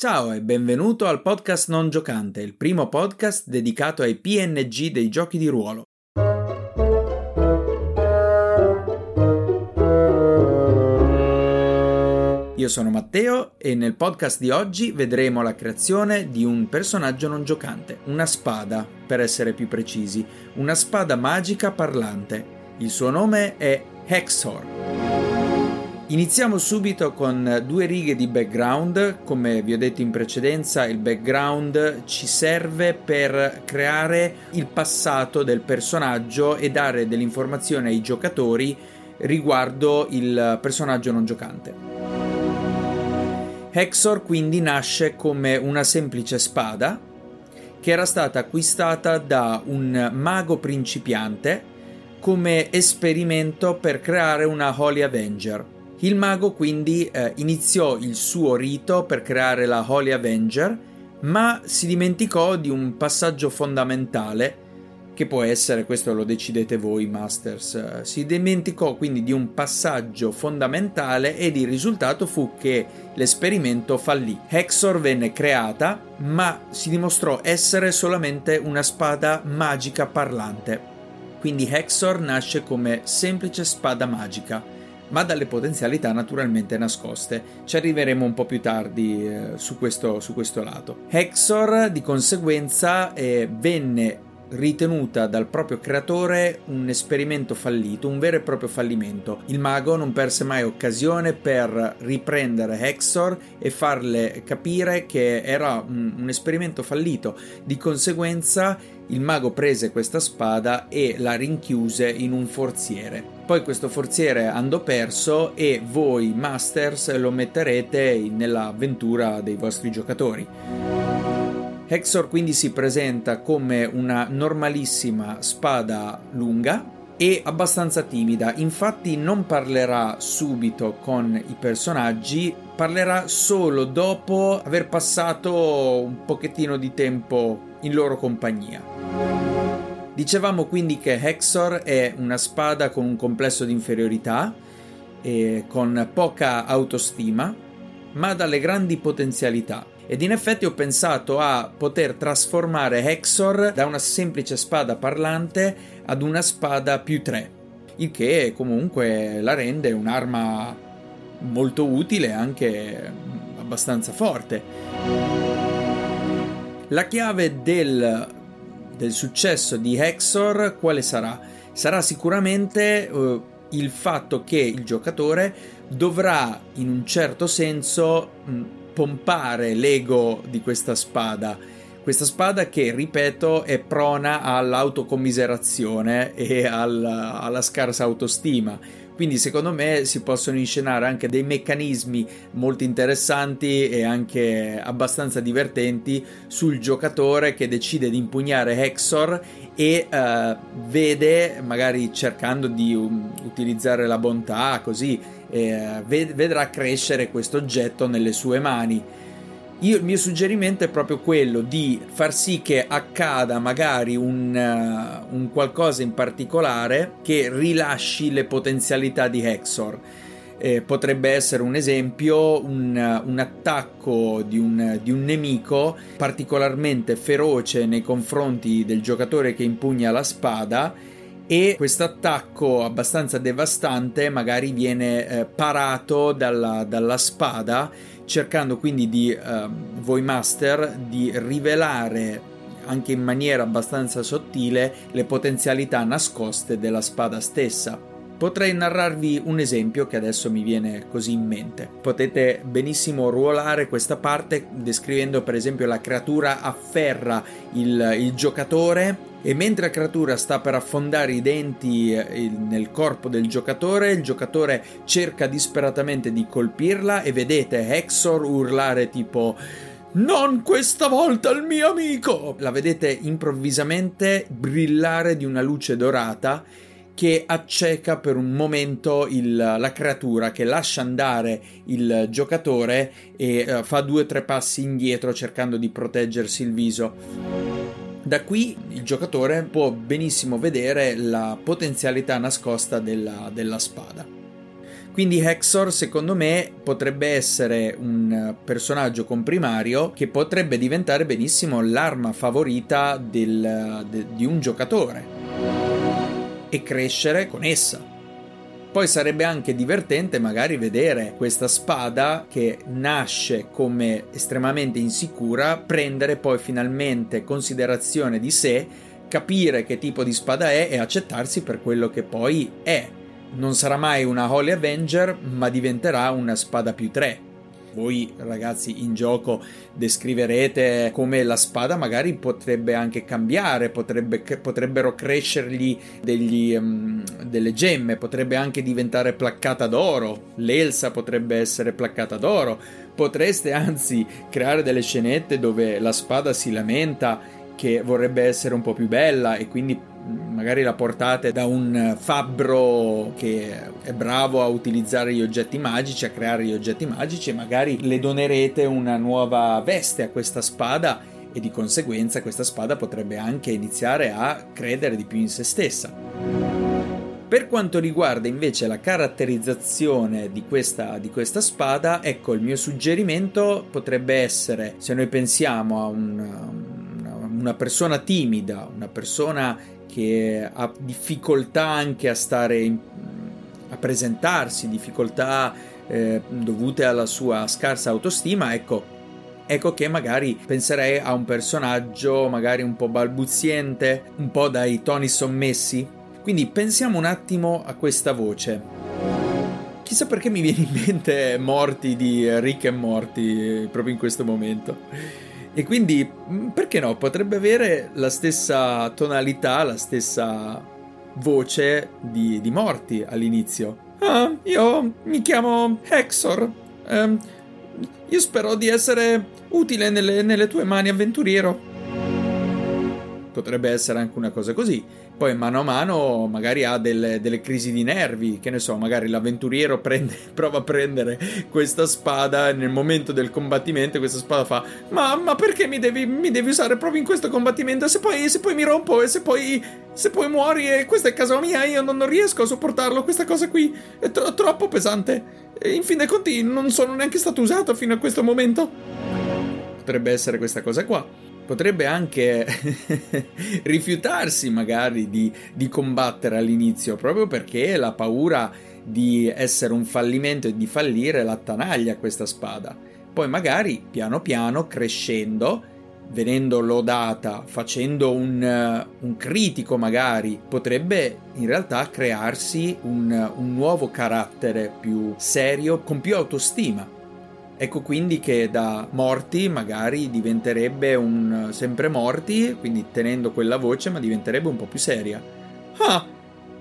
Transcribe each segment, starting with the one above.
Ciao e benvenuto al podcast Non Giocante, il primo podcast dedicato ai PNG dei giochi di ruolo. Io sono Matteo e nel podcast di oggi vedremo la creazione di un personaggio non giocante, una spada, per essere più precisi, una spada magica parlante. Il suo nome è Hexor. Iniziamo subito con due righe di background, come vi ho detto in precedenza il background ci serve per creare il passato del personaggio e dare delle informazioni ai giocatori riguardo il personaggio non giocante. Hexor quindi nasce come una semplice spada che era stata acquistata da un mago principiante come esperimento per creare una Holy Avenger. Il mago quindi eh, iniziò il suo rito per creare la Holy Avenger, ma si dimenticò di un passaggio fondamentale che può essere, questo lo decidete voi Masters, si dimenticò quindi di un passaggio fondamentale ed il risultato fu che l'esperimento fallì. Hexor venne creata, ma si dimostrò essere solamente una spada magica parlante. Quindi Hexor nasce come semplice spada magica, ma dalle potenzialità naturalmente nascoste. Ci arriveremo un po' più tardi eh, su, questo, su, questo, lato. Hexor di conseguenza eh, venne ritenuta dal proprio creatore un esperimento fallito, un vero e proprio fallimento. Il mago non perse mai occasione per riprendere Hexor e farle capire che era un, un esperimento fallito. Di conseguenza il mago prese questa spada e la rinchiuse in un forziere. Poi questo forziere andò perso e voi Masters lo metterete nell'avventura dei vostri giocatori. Hexor quindi si presenta come una normalissima spada lunga e abbastanza timida, infatti non parlerà subito con i personaggi, parlerà solo dopo aver passato un pochettino di tempo in loro compagnia. Dicevamo quindi che Hexor è una spada con un complesso di inferiorità, e con poca autostima, ma dalle grandi potenzialità ed in effetti ho pensato a poter trasformare Hexor da una semplice spada parlante ad una spada più 3, il che comunque la rende un'arma molto utile, anche abbastanza forte. La chiave del, del successo di Hexor quale sarà? Sarà sicuramente uh, il fatto che il giocatore dovrà in un certo senso pompare l'ego di questa spada. Questa spada che, ripeto, è prona all'autocommiserazione e alla, alla scarsa autostima. Quindi secondo me si possono inscenare anche dei meccanismi molto interessanti e anche abbastanza divertenti sul giocatore che decide di impugnare Hexor e uh, vede, magari cercando di um, utilizzare la bontà, così eh, ved- vedrà crescere questo oggetto nelle sue mani. Io, il mio suggerimento è proprio quello di far sì che accada magari un, uh, un qualcosa in particolare che rilasci le potenzialità di Hexor. Eh, potrebbe essere un esempio un, un attacco di un, di un, nemico particolarmente feroce nei confronti del giocatore che impugna la spada e questo attacco abbastanza devastante magari viene eh, parato dalla, dalla, spada cercando quindi di eh, voi master di rivelare anche in maniera abbastanza sottile le potenzialità nascoste della spada stessa Potrei narrarvi un esempio che adesso mi viene così in mente. Potete benissimo ruolare questa parte descrivendo per esempio la creatura afferra il, il giocatore e mentre la creatura sta per affondare i denti eh, nel corpo del giocatore, il giocatore cerca disperatamente di colpirla e vedete Hexor urlare tipo non questa volta il mio amico! La vedete improvvisamente brillare di una luce dorata che acceca per un momento il, la creatura, che lascia andare il giocatore e uh, fa due o tre passi indietro cercando di proteggersi il viso. Da qui il giocatore può benissimo vedere la potenzialità nascosta della, della spada. Quindi Hexor, secondo me, potrebbe essere un personaggio comprimario che potrebbe diventare benissimo l'arma favorita del, de, di un giocatore e crescere con essa. Poi sarebbe anche divertente magari vedere questa spada che nasce come estremamente insicura, prendere poi finalmente considerazione di sé, capire che tipo di spada è e accettarsi per quello che poi è. Non sarà mai una Holy Avenger, ma diventerà una spada più 3 voi ragazzi in gioco descriverete come la spada magari potrebbe anche cambiare, potrebbe, potrebbero crescergli degli, um, delle gemme, potrebbe anche diventare placcata d'oro, l'Elsa potrebbe essere placcata d'oro, potreste anzi creare delle scenette dove la spada si lamenta che vorrebbe essere un po' più bella e quindi magari la portate da un fabbro che è bravo a utilizzare gli oggetti magici, a creare gli oggetti magici e magari le donerete una nuova veste a questa spada e di conseguenza questa spada potrebbe anche iniziare a credere di più in se stessa. Per quanto riguarda invece la caratterizzazione di questa, di questa, spada, ecco il mio suggerimento potrebbe essere, se noi pensiamo a un, una, persona timida, una persona che ha difficoltà anche a stare in, a presentarsi, difficoltà eh, dovute alla sua scarsa autostima, ecco, ecco che magari penserei a un personaggio magari un po' balbuziente, un po' dai toni sommessi. Quindi pensiamo un attimo a questa voce. Chissà perché mi viene in mente Morti di Rick e Morty eh, proprio in questo momento. E quindi, mm, perché no? Potrebbe avere la stessa tonalità, la stessa voce di, di Morty all'inizio. Ah, io mi chiamo Hexor. Um, io spero di essere utile nelle, nelle tue mani, avventuriero. Potrebbe essere anche una cosa così poi mano a mano magari ha delle, delle, crisi di nervi, che ne so, magari l'avventuriero prende, prova a prendere questa spada nel momento del combattimento questa spada fa ma, ma perché mi devi, mi devi, usare proprio in questo combattimento? Se poi, se poi mi rompo e se poi, se poi muori e questa è casa mia io non, non riesco a sopportarlo, questa cosa qui è tro- troppo pesante e in fin dei conti non sono neanche stato usato fino a questo momento. Potrebbe essere questa cosa qua potrebbe anche rifiutarsi magari di, di combattere all'inizio, proprio perché la paura di essere un fallimento e di fallire l'attanaglia questa spada. Poi magari piano piano crescendo, venendo lodata, facendo un, un critico magari, potrebbe in realtà crearsi un, un nuovo carattere più serio, con più autostima Ecco quindi che da morti magari diventerebbe un sempre morti, quindi tenendo quella voce, ma diventerebbe un po' più seria. Ah,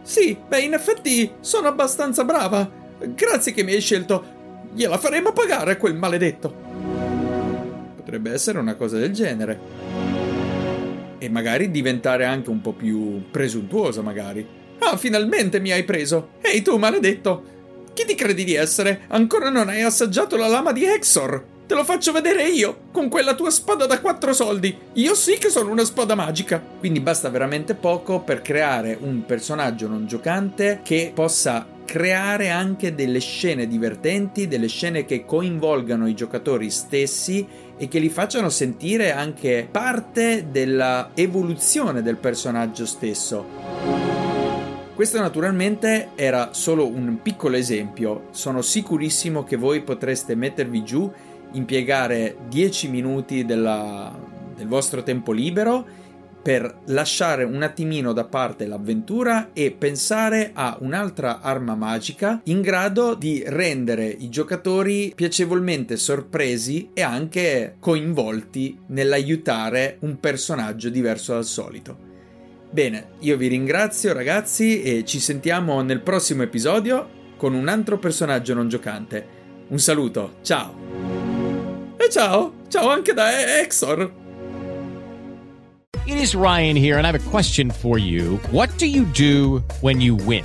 sì, beh, in effetti sono abbastanza brava. Grazie che mi hai scelto. Gliela faremo pagare quel maledetto. Potrebbe essere una cosa del genere. E magari diventare anche un po' più presuntuosa, magari. Ah, finalmente mi hai preso. Ehi tu, maledetto! Chi ti credi di essere? Ancora non hai assaggiato la lama di Exor? Te lo faccio vedere io, con quella tua spada da quattro soldi. Io sì che sono una spada magica. Quindi basta veramente poco per creare un personaggio non giocante che possa creare anche delle scene divertenti, delle scene che coinvolgano i giocatori stessi e che li facciano sentire anche parte della evoluzione del personaggio stesso. Questo naturalmente era solo un piccolo esempio, sono sicurissimo che voi potreste mettervi giù, impiegare 10 minuti della, del vostro tempo libero per lasciare un attimino da parte l'avventura e pensare a un'altra arma magica in grado di rendere i giocatori piacevolmente sorpresi e anche coinvolti nell'aiutare un personaggio diverso dal solito. Bene, io vi ringrazio ragazzi e ci sentiamo nel prossimo episodio con un altro personaggio non giocante. Un saluto, ciao! E ciao! Ciao anche da Exor! It is Ryan here, and I have a question for you. What do you do when you win?